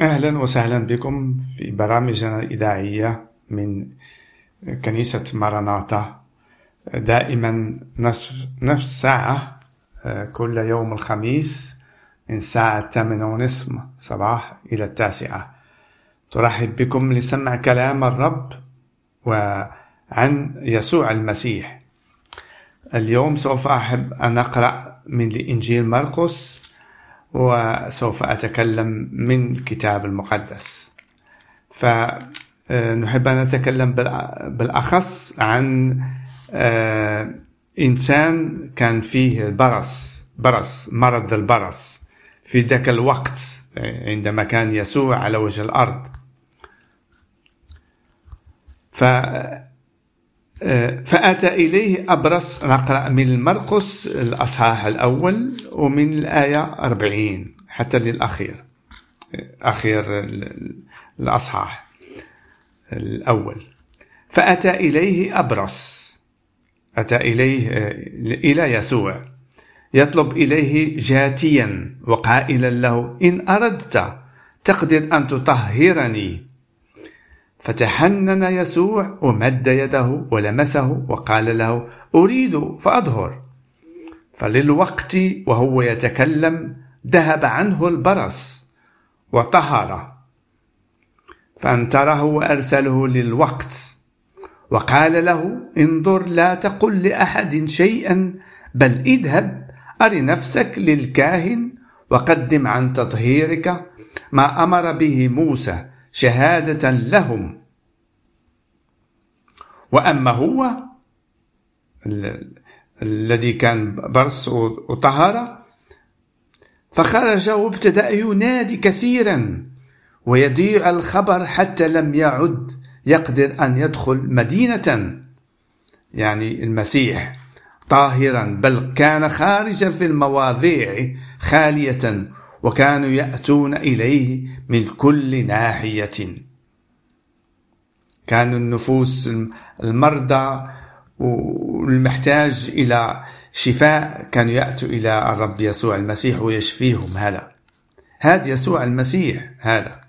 أهلا وسهلا بكم في برامجنا الإذاعية من كنيسة ماراناتا. دائما نفس نفس ساعة آه، كل يوم الخميس من الساعة الثامنة ونصف صباح إلى التاسعة. ترحب بكم لسمع كلام الرب وعن يسوع المسيح. اليوم سوف أحب أن أقرأ من إنجيل مرقس وسوف أتكلم من الكتاب المقدس. فنحب أن نتكلم بالأخص عن آه، إنسان كان فيه برص برص مرض البرص في ذاك الوقت عندما كان يسوع على وجه الأرض. ف فأتى إليه أبرص نقرأ من المرقس الأصحاح الأول ومن الآية أربعين حتى للأخير أخير الأصحاح الأول. فأتى إليه أبرص أتى إليه إلى يسوع يطلب إليه جاتيا وقائلا له إن أردت تقدر أن تطهرني فتحنن يسوع ومد يده ولمسه وقال له أريد فأظهر. فللوقت وهو يتكلم ذهب عنه البرص وطهر فأنتره وأرسله للوقت وقال له انظر لا تقل لأحد شيئا بل اذهب أر نفسك للكاهن وقدم عن تطهيرك ما أمر به موسى شهادة لهم. وأما هو الذي كان برص وطهر فخرج وابتدأ ينادي كثيرا ويضيع الخبر حتى لم يعد يقدر أن يدخل مدينة. يعني المسيح طاهرا بل كان خارجا في المواضيع خالية وكانوا يأتون إليه من كل ناحية. كانوا النفوس المرضى والمحتاج إلى شفاء كانوا يأتوا إلى الرب يسوع المسيح ويشفيهم هذا. هذا يسوع المسيح هذا.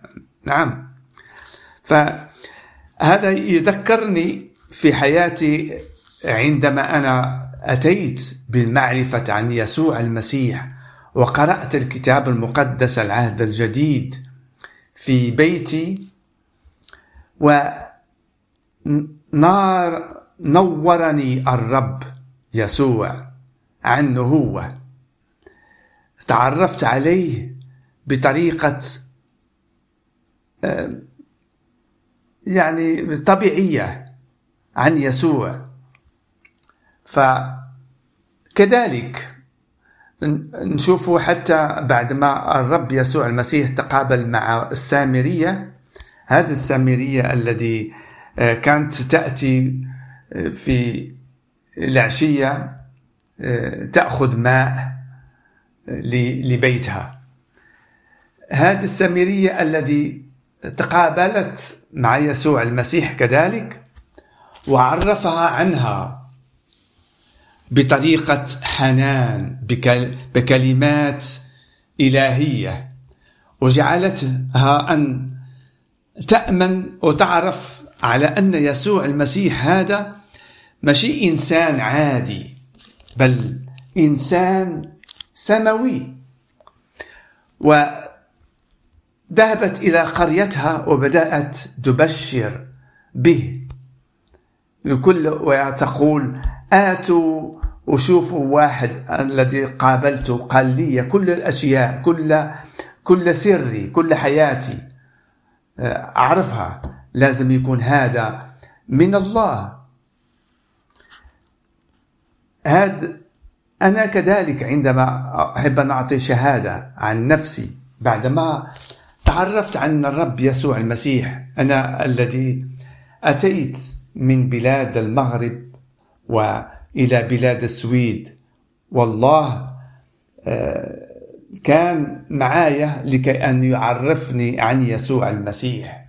نعم. فهذا يذكرني في حياتي عندما أنا أتيت بالمعرفة عن يسوع المسيح. وقرأت الكتاب المقدس العهد الجديد في بيتي ونار نورني الرب يسوع عنه هو تعرفت عليه بطريقة يعني طبيعية عن يسوع. فكذلك نشوفه حتى بعد ما الرب يسوع المسيح تقابل مع السامرية. هذه السامرية الذي آه، كانت تأتي آه، في العشية آه، تأخذ ماء لبيتها. هذه السامرية الذي تقابلت مع يسوع المسيح كذلك وعرفها عنها بطريقة حنان بكلمات إلهية. وجعلتها أن تأمن وتعرف على أن يسوع المسيح هذا ماشي إنسان عادي بل إنسان سماوي. وذهبت إلى قريتها وبدأت تبشر به. لكل وتقول آتوا وشوفوا واحد الذي قابلته قال لي كل الأشياء كل كل سري كل حياتي. آه، أعرفها. لازم يكون هذا من الله. هذا أنا كذلك عندما أحب أن أعطي شهادة عن نفسي بعدما تعرفت عن الرب يسوع المسيح أنا الذي أتيت من بلاد المغرب وإلى بلاد السويد. والله آه، كان معايا لكي أن يعرفني عن يسوع المسيح.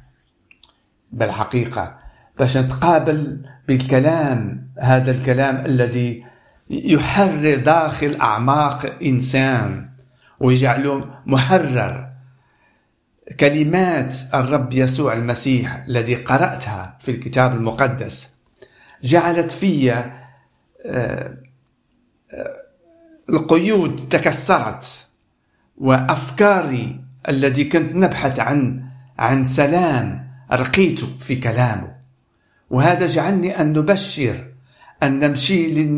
بالحقيقة باش نتقابل بالكلام هذا الكلام الذي يحرر داخل أعماق إنسان ويجعله محرر. كلمات الرب يسوع المسيح الذي قرأتها في الكتاب المقدس جعلت في آه، آه، القيود تكسرت وأفكاري الذي كنت نبحث عن عن سلام رقيت في كلامه. وهذا جعلني أن نبشر أن نمشي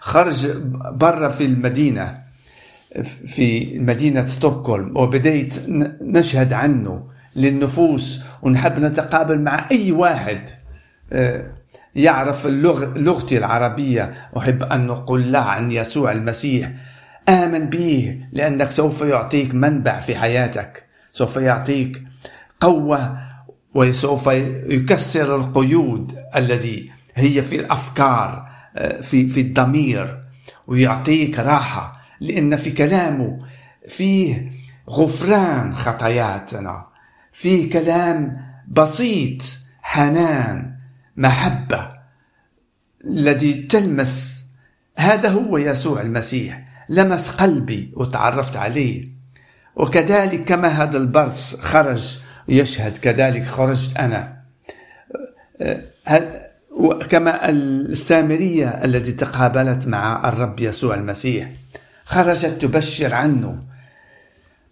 خرج برا في المدينة في مدينة ستوكهولم وبديت نشهد عنه للنفوس ونحب نتقابل مع أي واحد آه، يعرف اللغة لغتي العربية. أحب أن نقول له عن يسوع المسيح آمن به لأنك سوف يعطيك منبع في حياتك. سوف يعطيك قوة وسوف يكسر القيود الذي هي في الأفكار آه، في في الضمير ويعطيك راحة لأن في كلامه فيه غفران خطاياتنا. فيه كلام بسيط حنان محبة الذي تلمس. هذا هو يسوع المسيح. لمس قلبي وتعرفت عليه. وكذلك كما هذا البرص خرج يشهد كذلك خرجت أنا. كما السامرية التي تقابلت مع الرب يسوع المسيح. خرجت تبشر عنه.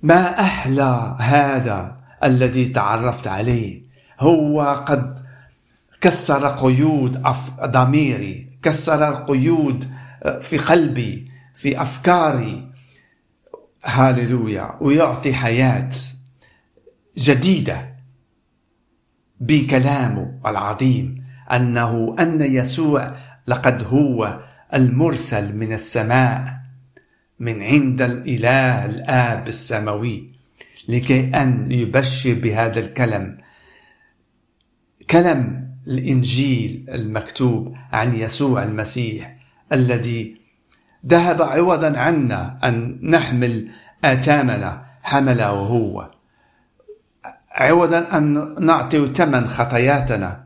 ما أحلى هذا الذي تعرفت عليه. هو قد كسر قيود ضميري كسر القيود آه، في قلبي في أفكاري. هاللويا ويعطي حياة جديدة بكلامه العظيم. أنه أن يسوع لقد هو المرسل من السماء من عند الإله الآب السماوي لكي أن يبشر بهذا الكلام كلام الإنجيل المكتوب عن يسوع المسيح الذي ذهب عوضا عنا أن نحمل آثامنا حملة هو عوضا أن نعطي ثمن خطاياتنا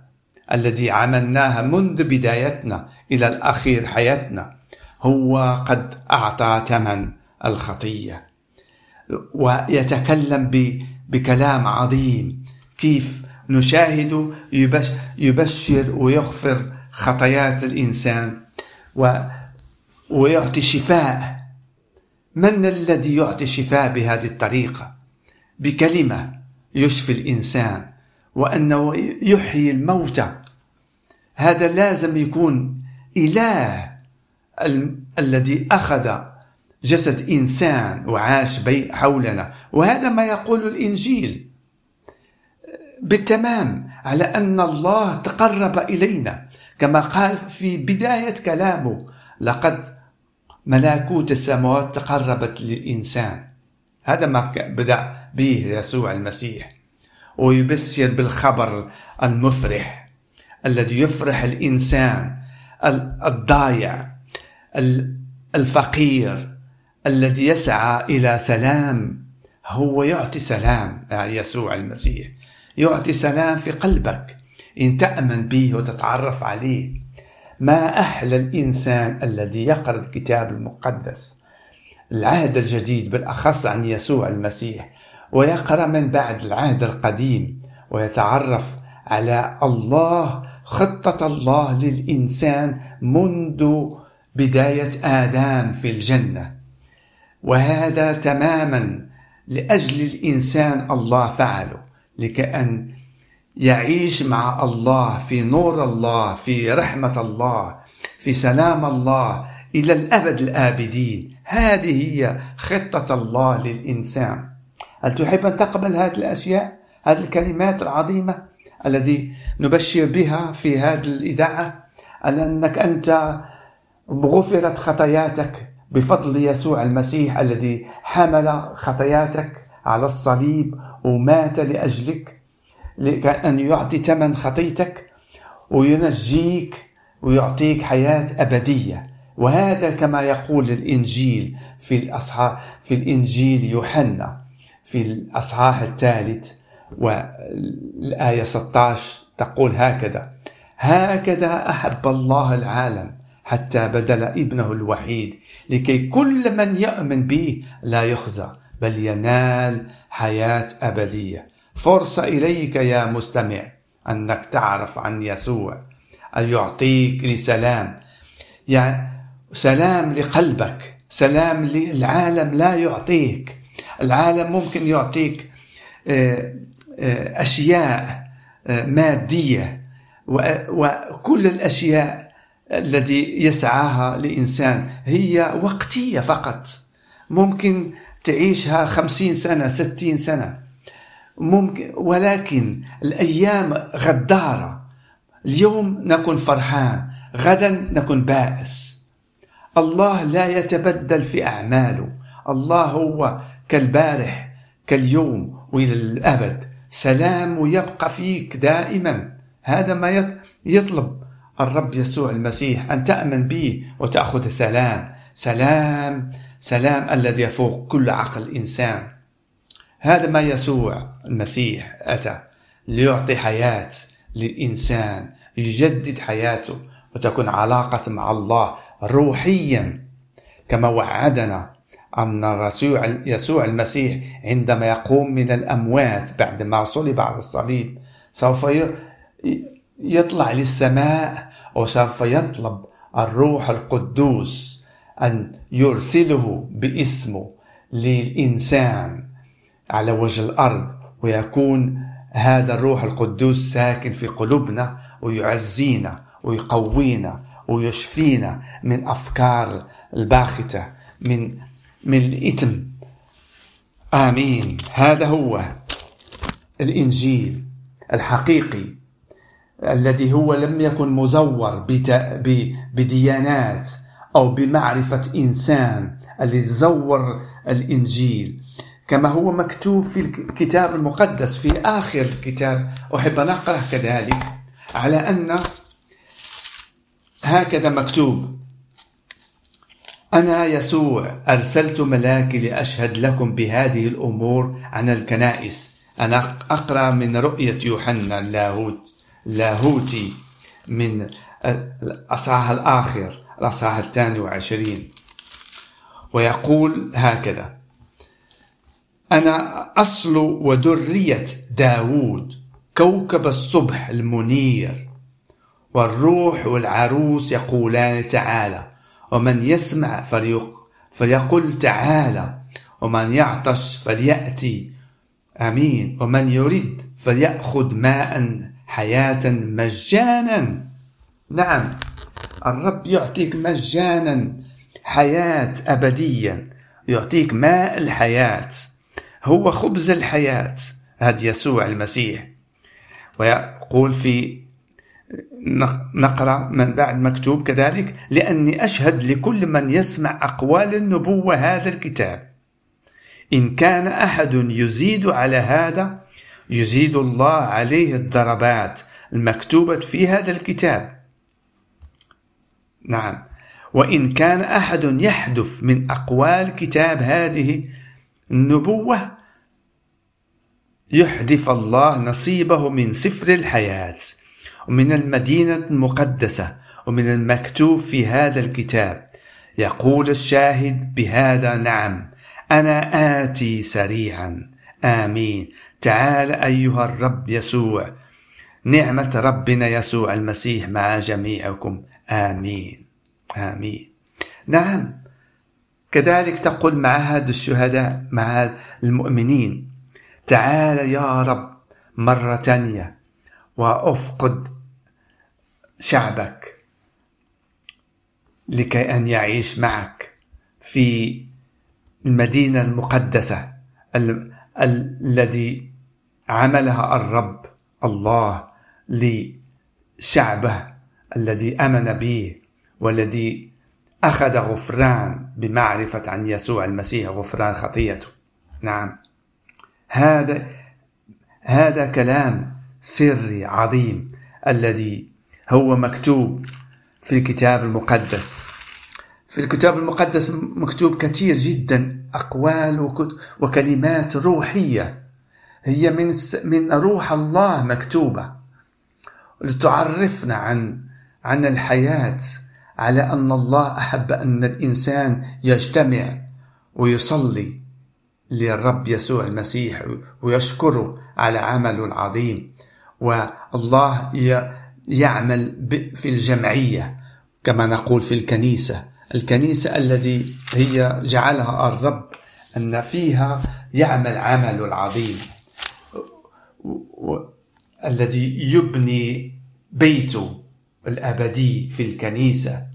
الذي عملناها منذ بدايتنا إلى الأخير حياتنا. هو قد أعطى ثمن الخطية. ويتكلم بكلام عظيم كيف نشاهد يبشر ويغفر خطايات الإنسان و ويعطي شفاء. من الذي يعطي شفاء بهذه الطريقة؟ بكلمة يشفي الإنسان وأنه يحيي الموتى. هذا لازم يكون إله الذي أخذ جسد إنسان وعاش بي حولنا. وهذا ما يقول الإنجيل. بالتمام على أن الله تقرب إلينا. كما قال في بداية كلامه لقد ملكوت السماوات تقربت للإنسان. هذا ما بدأ به يسوع المسيح. ويبشر بالخبر المفرح الذي يفرح الإنسان الضايع الفقير الذي يسعى إلى سلام. هو يعطي سلام يسوع المسيح. يعطي سلام في قلبك إن تأمن به وتتعرف عليه. ما أحلى الإنسان الذي يقرأ الكتاب المقدس؟ العهد الجديد بالأخص عن يسوع المسيح ويقرأ من بعد العهد القديم ويتعرف على الله خطة الله للإنسان منذ بداية آدم في الجنة. وهذا تماما لأجل الإنسان الله فعله. لكأن يعيش مع الله في نور الله في رحمة الله في سلام الله إلى الأبد الآبدين. هذه هي خطة الله للإنسان. هل تحب أن تقبل هذه الأشياء؟ هذه الكلمات العظيمة التي نبشر بها في هذه الإذاعة؟ أنك أنت غفرت خطاياتك بفضل يسوع المسيح الذي حمل خطاياتك على الصليب ومات لأجلك لأن يعطي ثمن خطيتك وينجيك ويعطيك حياة أبدية. وهذا كما يقول الإنجيل في الأصحاح في الإنجيل يوحنا في الأصحاح الثالث والآية 16 تقول هكذا هكذا أحب الله العالم حتى بدل ابنه الوحيد لكي كل من يؤمن به لا يخزى. بل ينال حياة أبدية. فرصة إليك يا مستمع أنك تعرف عن يسوع أن يعطيك لسلام يعني سلام لقلبك سلام للعالم لا يعطيك. العالم ممكن يعطيك آه، آه، أشياء آه، مادية وكل الأشياء التي يسعاها الإنسان هي وقتية فقط. ممكن تعيشها خمسين سنة ستين سنة. ممكن ولكن الأيام غدارة. اليوم نكون فرحان غدا نكون بائس. الله لا يتبدل في أعماله. الله هو كالبارح كاليوم وإلى الأبد. سلام يبقى فيك دائما. هذا ما يطلب الرب يسوع المسيح أن تأمن به وتأخذ سلام. سلام سلام الذي يفوق كل عقل إنسان. هذا ما يسوع المسيح أتى ليعطي حياة للإنسان يجدد حياته وتكون علاقة مع الله روحيا. كما وعدنا أن يسوع المسيح عندما يقوم من الأموات بعد ما صلب على الصليب سوف يطلع للسماء وسوف يطلب الروح القدوس أن يرسله باسمه للإنسان على وجه الأرض ويكون هذا الروح القدوس ساكن في قلوبنا ويعزينا ويقوينا ويشفينا من أفكار الباختة من من الإثم. آمين. هذا هو الإنجيل الحقيقي الذي هو لم يكن مزور بديانات أو بمعرفة إنسان الذي زور الإنجيل. كما هو مكتوب في الكتاب المقدس في آخر الكتاب. أحب أن أقرأ كذلك. على أن هكذا مكتوب. أنا يسوع أرسلت ملاكي لأشهد لكم بهذه الأمور عن الكنائس. أنا أقرأ من رؤية يوحنا اللاهوت لاهوتي من الأصحاح الآخر. الأصحاح الثاني وعشرين. ويقول هكذا أنا أصل ودرية داود كوكب الصبح المنير والروح والعروس يقولان تعالى ومن يسمع فليق فليقل تعالى ومن يعطش فليأتي آمين ومن يريد فليأخذ ماء حياة مجانا. نعم. الرب يعطيك مجانا حياة أبديا يعطيك ماء الحياة. هو خبز الحياة هذا يسوع المسيح. ويقول في نقرأ من بعد مكتوب كذلك لأني أشهد لكل من يسمع أقوال النبوة هذا الكتاب. إن كان أحد يزيد على هذا يزيد الله عليه الضربات. المكتوبة في هذا الكتاب. نعم. وإن كان أحد يحدث من أقوال كتاب هذه النبوة يحدث الله نصيبه من سفر الحياة ومن المدينة المقدسة ومن المكتوب في هذا الكتاب. يقول الشاهد بهذا نعم أنا آتي سريعا. آمين. تعال أيها الرب يسوع. نعمة ربنا يسوع المسيح مع جميعكم. آمين. آمين. نعم. كذلك تقول مع هذا الشهداء مع المؤمنين تعال يا رب مرة تانية وأفقد شعبك لكي أن يعيش معك في المدينة المقدسة الذي عملها الرب الله لشعبه. الذي آمن به والذي أخذ غفران بمعرفة عن يسوع المسيح غفران خطيته. نعم. هذا هذا كلام سري عظيم الذي هو مكتوب في الكتاب المقدس. في الكتاب المقدس مكتوب كثير جدا أقوال وكلمات روحية. هي من من روح الله مكتوبة. لتعرفنا عن عن الحياة على أن الله أحب أن الإنسان يجتمع ويصلي للرب يسوع المسيح ويشكره على عمله العظيم. والله يعمل في الجمعية كما نقول في الكنيسة. الكنيسة الذي هي جعلها الرب أن فيها يعمل عمل العظيم. الذي يبني بيته. الأبدي في الكنيسة.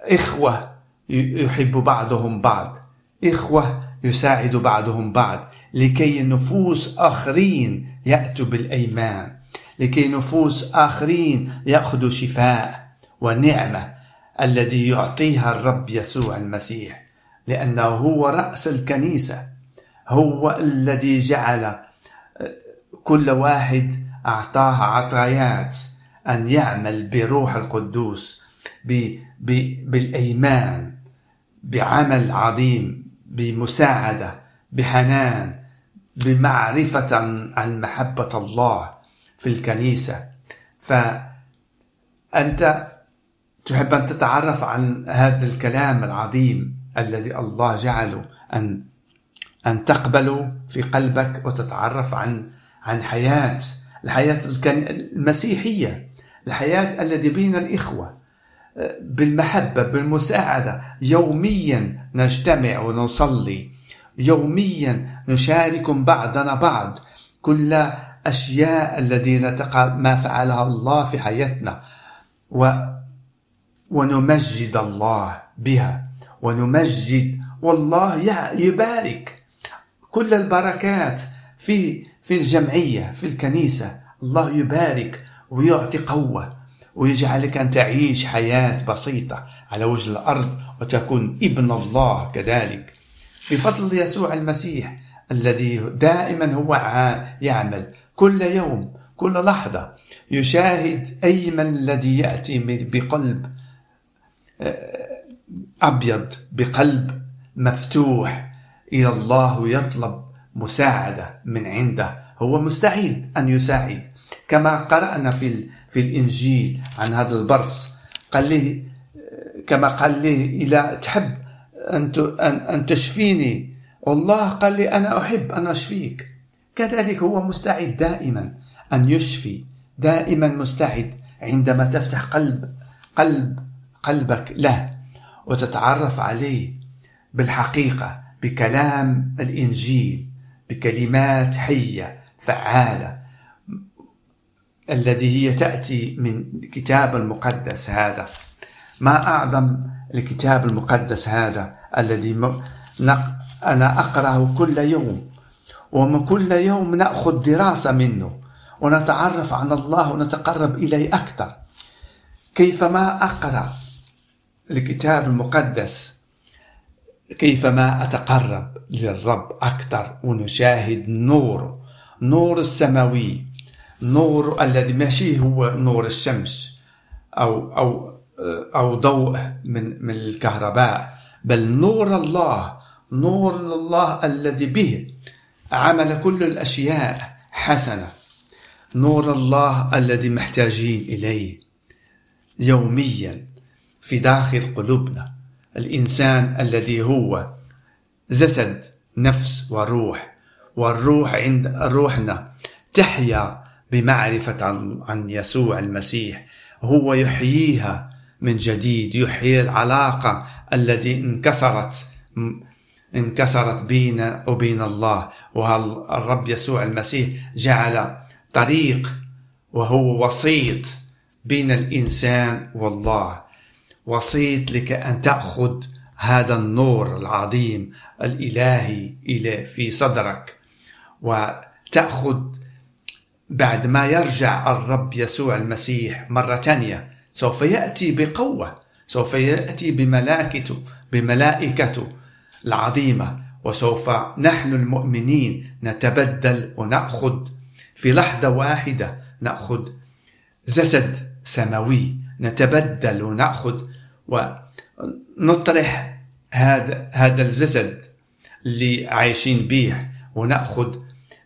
إخوة يحب بعضهم بعض. إخوة يساعد بعضهم بعض. لكي نفوس آخرين يأتوا بالأيمان. لكي نفوس آخرين يأخذوا شفاء ونعمة الذي يعطيها الرب يسوع المسيح. لأنه هو رأس الكنيسة. هو الذي جعل كل واحد أعطاه عطايات. أن يعمل بروح القدوس بالأيمان بعمل عظيم بمساعدة بحنان بمعرفة عن محبة الله في الكنيسة. فأنت تحب أن تتعرف عن هذا الكلام العظيم الذي الله جعله أن أن تقبله في قلبك وتتعرف عن عن حياة الحياة المسيحية. الحياة التي بين الإخوة بالمحبة بالمساعدة. يوميا نجتمع ونصلي. يوميا نشارك بعضنا بعض. كل أشياء التي ما فعلها الله في حياتنا. و ونمجد الله بها. ونمجد والله يبارك. كل البركات في في الجمعية في الكنيسة. الله يبارك. ويعطي قوة ويجعلك أن تعيش حياة بسيطة على وجه الأرض وتكون ابن الله كذلك. بفضل يسوع المسيح الذي دائما هو يعمل كل يوم كل لحظة. يشاهد أيمن الذي يأتي بقلب آه، أبيض بقلب مفتوح. إلى الله ويطلب مساعدة من عنده. هو مستعد أن يساعد. كما قرأنا في في الإنجيل عن هذا البرص. قال له كما قال له إذا تحب أن أن تشفيني. والله قال لي أنا أحب أن أشفيك. كذلك هو مستعد دائما أن يشفي دائما مستعد عندما تفتح قلب قلب قلبك له وتتعرف عليه بالحقيقة بكلام الإنجيل بكلمات حية فعالة. الذي هي تأتي من الكتاب المقدس هذا. ما أعظم الكتاب المقدس هذا الذي أنا أقرأه كل يوم ومن كل يوم نأخذ دراسة منه ونتعرف على الله ونتقرب إليه أكثر. كيفما أقرأ الكتاب المقدس كيفما أتقرب للرب أكثر ونشاهد نوره نور السماوي نور الذي ماشي هو نور الشمس أو أو أو ضوء من من الكهرباء. بل نور الله نور الله الذي به عمل كل الأشياء حسنة. نور الله الذي محتاجين إليه يوميا في داخل قلوبنا. الإنسان الذي هو جسد نفس وروح. والروح عند روحنا تحيا بمعرفة عن يسوع المسيح. هو يحييها من جديد يحيي العلاقة التي انكسرت انكسرت بين وبين الله. والرب يسوع المسيح جعل طريق وهو وسيط بين الإنسان والله. وسيط لك أن تأخذ هذا النور العظيم الإلهي إلى في صدرك. وتأخذ بعد ما يرجع الرب يسوع المسيح مرة ثانية سوف يأتي بقوة سوف يأتي بملائكته بملائكته العظيمة وسوف نحن المؤمنين نتبدل ونأخذ في لحظة واحدة نأخذ جسد سماوي نتبدل ونأخذ ونطرح هذا هذا الجسد اللي عايشين به ونأخذ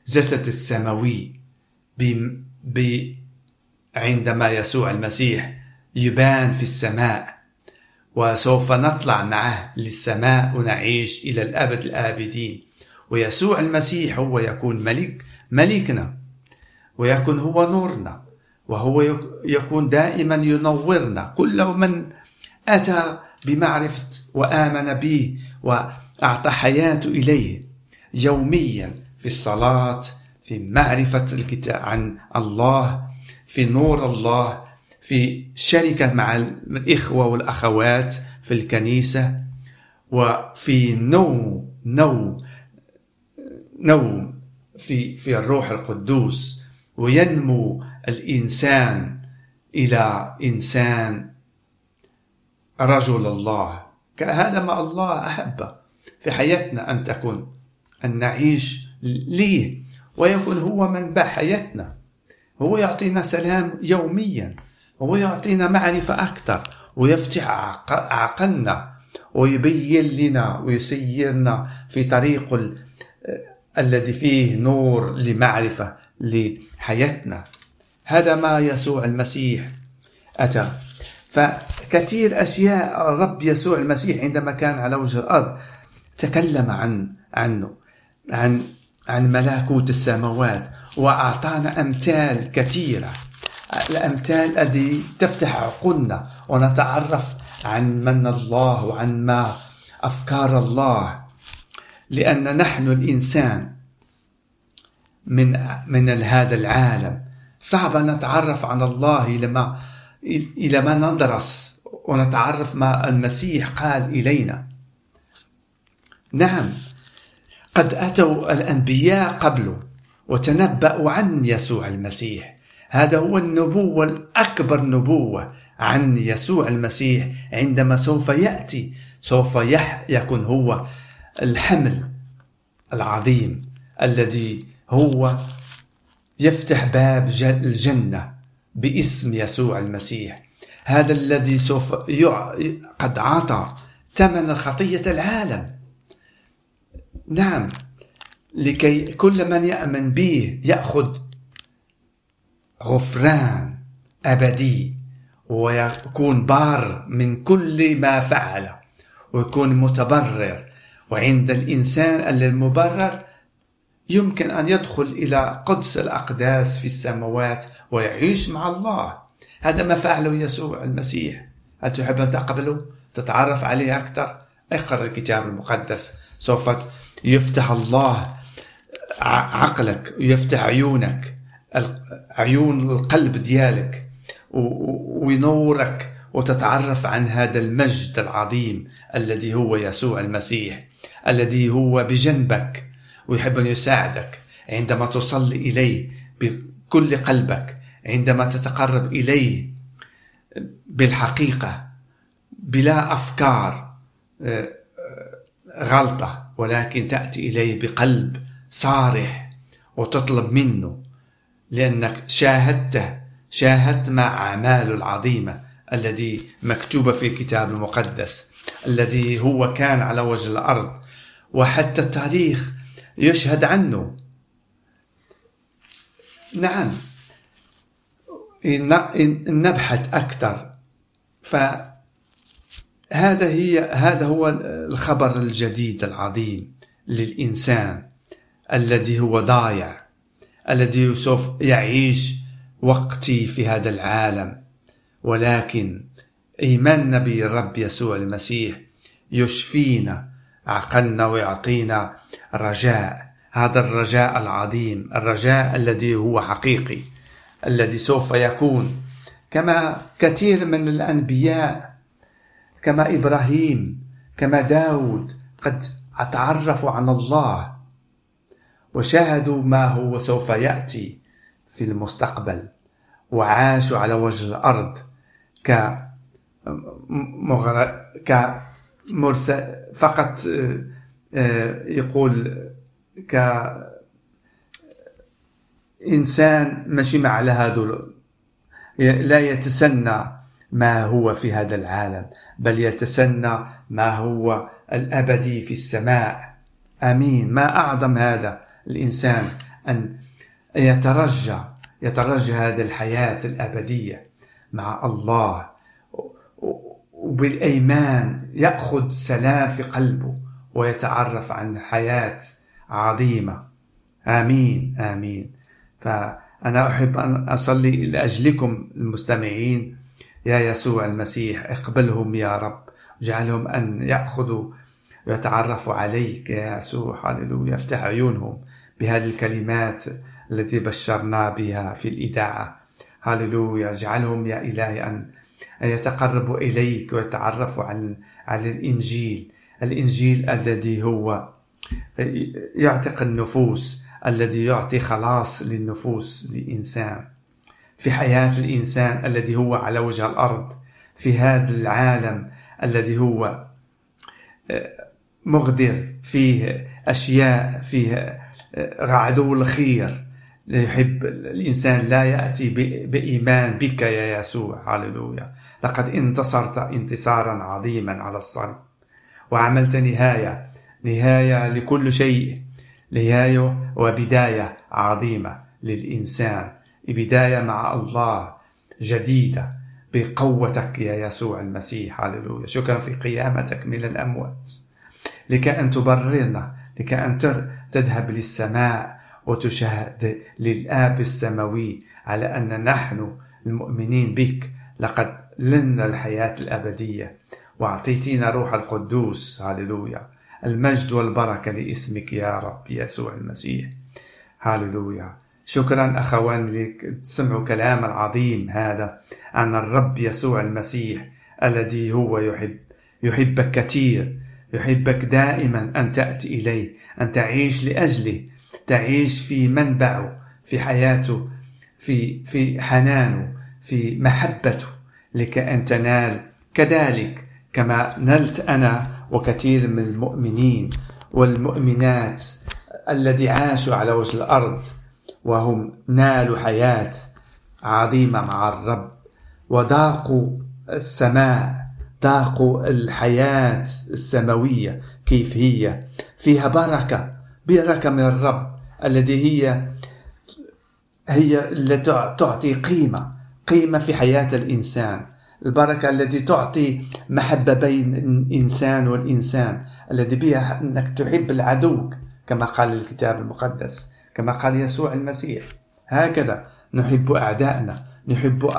جسد السماوي. ب عندما يسوع المسيح يبان في السماء وسوف نطلع معه للسماء ونعيش إلى الأبد الآبدين. ويسوع المسيح هو يكون ملك ملكنا ويكون هو نورنا وهو يكون دائما ينورنا. كل من أتى بمعرفة وآمن به وأعطى حياته إليه يوميا في الصلاة في معرفة الكتاب عن الله في نور الله في شركة مع الإخوة والأخوات في الكنيسة وفي نوم نوم نوم في في الروح القدوس وينمو الإنسان إلى إنسان رجل الله. هذا ما الله أحب في حياتنا أن تكون أن نعيش ليه. ويكون هو منبع حياتنا هو يعطينا سلام يوميا. هو يعطينا معرفة أكثر. ويفتح عقلنا. ويبين لنا ويسيرنا في طريق الذي فيه نور لمعرفة لحياتنا. هذا ما يسوع المسيح أتى. فكثير أشياء الرب يسوع المسيح عندما كان على وجه الأرض تكلم عن عنه. عن عن ملكوت السماوات وأعطانا أمثال كثيرة. الأمثال التي تفتح عقولنا ونتعرف عن من الله وعن ما أفكار الله. لأن نحن الإنسان من من هذا العالم. صعب أن نتعرف عن الله إلى ما إلى ما ندرس ونتعرف ما المسيح قال إلينا. نعم قد أتوا الأنبياء قبله وتنبأوا عن يسوع المسيح. هذا هو النبوة الأكبر نبوة عن يسوع المسيح. عندما سوف يأتي سوف يكون هو الحمل العظيم الذي هو يفتح باب الجنة باسم يسوع المسيح. هذا الذي سوف. قد عطى ثمن خطية العالم. نعم. لكي كل من يأمن به يأخذ غفران أبدي ويكون بار من كل ما فعل ويكون متبرر. وعند الإنسان المبرر يمكن أن يدخل إلى قدس الأقداس في السماوات ويعيش مع الله. هذا ما فعله يسوع المسيح. هل تحب أن تقبله؟ تتعرف عليه أكثر؟ اقرأ الكتاب المقدس. سوف يفتح الله عقلك ويفتح عيونك عيون القلب ديالك وينورك وتتعرف عن هذا المجد العظيم الذي هو يسوع المسيح الذي هو بجنبك ويحب أن يساعدك عندما تصلي إليه بكل قلبك عندما تتقرب إليه بالحقيقة بلا أفكار آه، آه، غلطة. ولكن تأتي إليه بقلب صارح وتطلب منه لأنك شاهدته شاهدت مع أعماله العظيمة الذي مكتوبة في الكتاب المقدس الذي هو كان على وجه الأرض. وحتى التاريخ يشهد عنه. نعم إن نبحث أكثر. فهذا هي هذا هو الخبر الجديد العظيم للإنسان الذي هو ضايع الذي سوف يعيش وقتي في هذا العالم. ولكن إيماننا بالرب يسوع المسيح يشفينا عقلنا ويعطينا رجاء. هذا الرجاء العظيم الرجاء الذي هو حقيقي الذي سوف يكون. كما كثير من الأنبياء كما إبراهيم كما داود قد تعرفوا عن الله وشاهدوا ما هو سوف يأتي في المستقبل وعاشوا على وجه الأرض ك ك مرسل فقط آه، آه، يقول ك إنسان ماشي مع هذا لا يتسنى ما هو في هذا العالم بل يتسنى ما هو الأبدي في السماء. آمين. ما أعظم هذا الإنسان؟ أن يترجى يترجى هذه الحياة الأبدية مع الله وبالأيمان يأخذ سلام في قلبه ويتعرف عن حياة عظيمة. آمين. آمين. فأنا أحب أن أصلي لأجلكم المستمعين يا يسوع المسيح اقبلهم يا رب. اجعلهم أن يأخذوا ويتعرفوا عليك يا يسوع. هللويا. افتح عيونهم بهذه الكلمات التي بشرنا بها في الإذاعة هللويا. اجعلهم يا إلهي أن يتقربوا إليك ويتعرفوا عن على الإنجيل. الإنجيل الذي هو يعتق النفوس الذي يعطي خلاص للنفوس للإنسان. في حياة الإنسان الذي هو على وجه الأرض في هذا العالم الذي هو آه، مغدر فيه أشياء فيه آه، عدو الخير. يحب الإنسان لا يأتي بإيمان بك يا يسوع. هللويا. لقد انتصرت انتصارا عظيما على الصليب. وعملت نهاية نهاية لكل شيء. نهاية وبداية عظيمة للإنسان. بداية مع الله جديدة بقوتك يا يسوع المسيح هللويا. شكرا في قيامتك من الأموات. لك أن تبررنا لك أن تذهب للسماء وتشهد للآب السماوي على أن نحن المؤمنين بك. لقد لنا الحياة الأبدية. وأعطيتنا روح القدوس هللويا. المجد والبركة لاسمك يا رب يسوع المسيح. هللويا. شكرا أخوان تسمعوا كلام العظيم هذا عن الرب يسوع المسيح الذي هو يحب. يحبك كثير. يحبك دائما أن تأتي إليه أن تعيش لأجله. تعيش في منبعه في حياته في في حنانه في محبته لك أن تنال كذلك كما نلت أنا وكثير من المؤمنين والمؤمنات الذي عاشوا على وجه الأرض. وهم نالوا حياة عظيمة مع الرب وذاقوا السماء ذاقوا الحياة السماوية كيف هي؟ فيها بركة بركة من الرب الذي هي هي التي تعطي قيمة قيمة في حياة الإنسان. البركة التي تعطي محبة بين الإنسان والإنسان الذي بها أنك تحب العدو كما قال الكتاب المقدس. كما قال يسوع المسيح. هكذا نحب أعدائنا نحب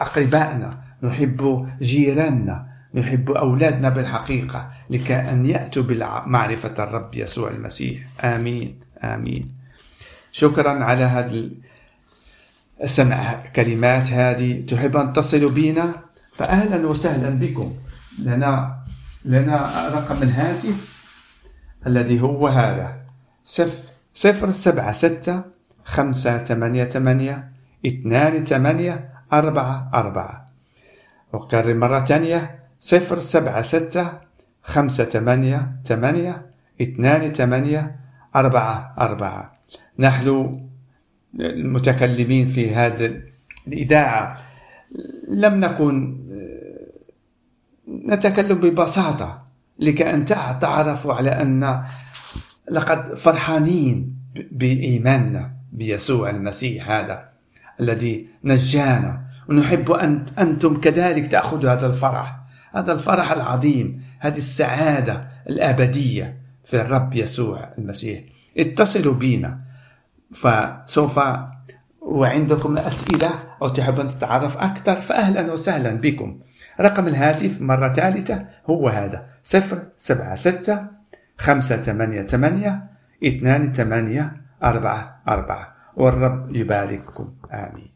أقربائنا نحب جيراننا نحب أولادنا بالحقيقة لكي أن يأتوا بمعرفة الرب يسوع المسيح. آمين آمين. شكرا على هذا سمع كلمات هذه. تحب أن تصلوا بنا فأهلا وسهلا بكم. لنا لنا رقم الهاتف الذي هو هذا صفر صفر سبعة ستة خمسة ثمانية ثمانية اثنان ثمانية أربعة أربعة. أكرر مرة ثانية صفر سبعة ستة خمسة ثمانية ثمانية اثنان ثمانية أربعة أربعة. نحن المتكلمين في هذه الإذاعة. لم نكن نتكلم ببساطة لكي أن تعرفوا على أن لقد فرحانين بإيماننا بيسوع المسيح هذا الذي نجانا. ونحب أن أنتم كذلك تأخذوا هذا الفرح. هذا الفرح العظيم هذه السعادة الأبدية في الرب يسوع المسيح. اتصلوا بنا فسوف وعندكم أسئلة أو تحبون تتعرف أكثر فأهلا وسهلا بكم. رقم الهاتف مرة ثالثة هو هذا صفر سبعة ستة خمسة ثمانية ثمانية اثنان ثمانية أربعة أربعة. والرب يبارككم. آمين.